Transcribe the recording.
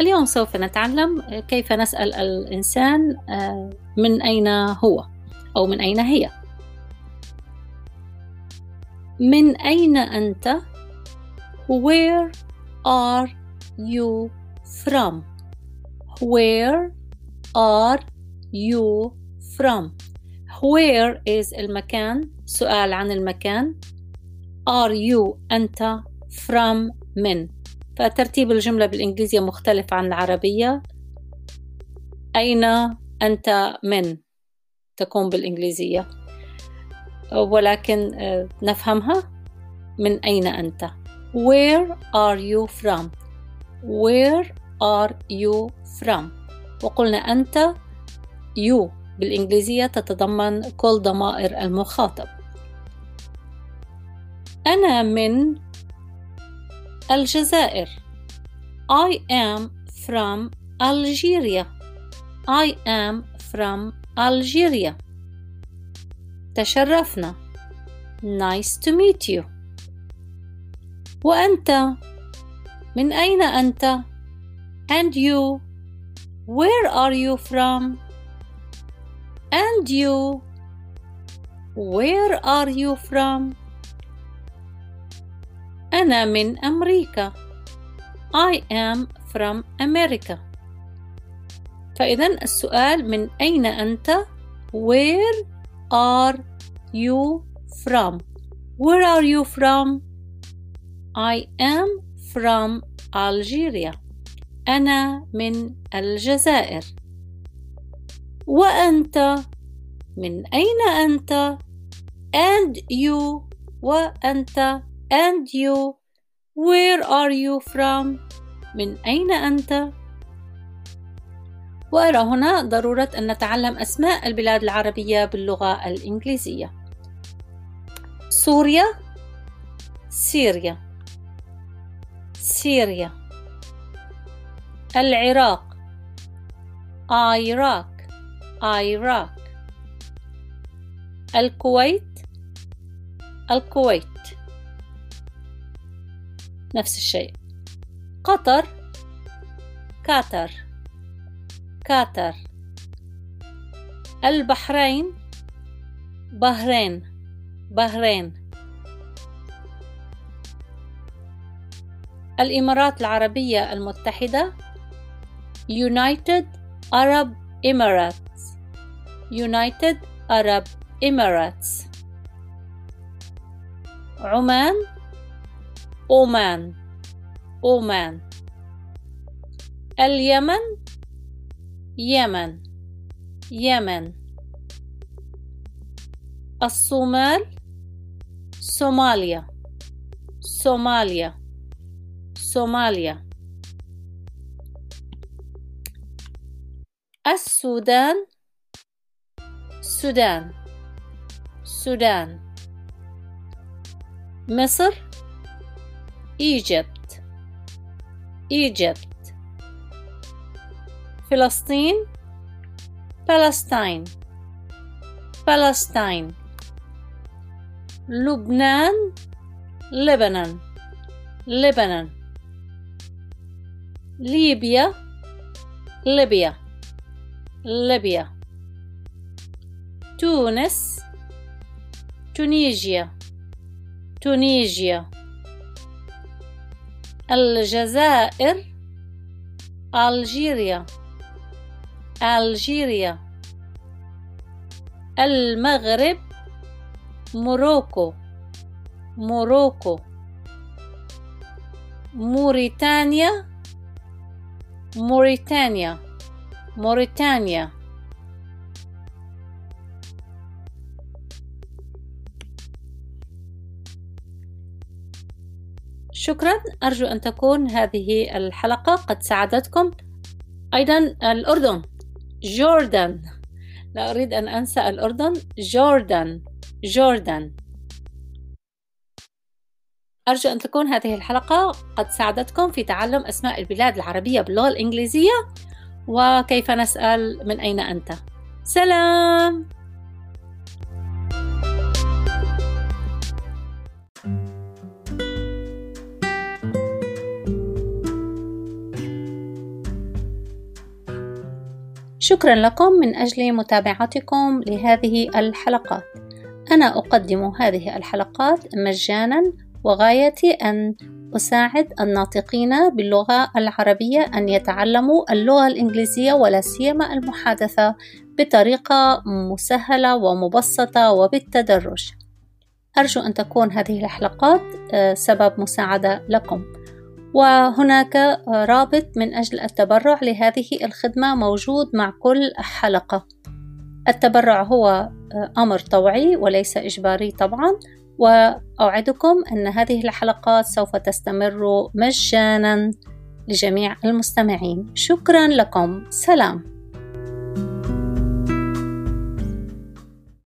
اليوم سوف نتعلم كيف نسأل الإنسان من أين هو أو من أين هي. من أين أنت؟ Where are you from? Where are you from? Where is المكان؟ سؤال عن المكان. Are you أنت from من؟ فترتيب الجملة بالإنجليزية مختلف عن العربية. أين أنت من؟ تكون بالإنجليزية. ولكن نفهمها. من أين أنت؟ Where are you from? Where are you from? وقلنا أنت you بالإنجليزية تتضمن كل ضمائر المخاطب. أنا من الجزائر I am from Algeria I am from Algeria تشرفنا Nice to meet you وأنت من أين أنت And you Where are you from And you Where are you from أنا من أمريكا I am from America فإذا السؤال من أين أنت Where are you from Where are you from I am from Algeria أنا من الجزائر وأنت من أين أنت and you وأنت and you where are you from? من أين أنت? وأرى هنا ضرورة أن نتعلم أسماء البلاد العربية باللغة الإنجليزية. سوريا Syria Syria. العراق عراق عراق. الكويت الكويت. نفس الشيء. قطر كاتر كاتر. البحرين بحرين بحرين. الإمارات العربية المتحدة United Arab Emirates. United Arab Emirates. عمان أومان. أومان. اليمن. يمن. يمن. الصومال. صوماليا. صوماليا. صوماليا. السودان. سودان. سودان. مصر. Egypt Egypt فلسطين Palestine Palestine لبنان Lebanon Lebanon ليبيا ليبيا ليبيا تونس تونيجيا تونيجيا الجزائر ألجيريا. ألجيريا. المغرب موروكو. موروكو. موريتانيا. موريتانيا. موريتانيا. شكرا. أرجو أن تكون هذه الحلقة قد ساعدتكم. أيضا الأردن. جوردن لا أريد أن أنسى الأردن. جوردن جوردن أرجو أن تكون هذه الحلقة قد ساعدتكم في تعلم أسماء البلاد العربية باللغة الإنجليزية. وكيف نسأل من أين أنت؟ سلام! شكرا لكم من أجل متابعتكم لهذه الحلقات أنا أقدم هذه الحلقات مجانا وغايتي أن أساعد الناطقين باللغة العربية أن يتعلموا اللغة الإنجليزية ولا سيما المحادثة بطريقة مسهلة ومبسطة وبالتدرج. أرجو أن تكون هذه الحلقات آه، سبب مساعدة لكم. وهناك رابط من أجل التبرع لهذه الخدمة موجود مع كل حلقة. التبرع هو آه، أمر طوعي وليس إجباري طبعا وأوعدكم أن هذه الحلقات سوف تستمر مجانا لجميع المستمعين. شكرا لكم. سلام.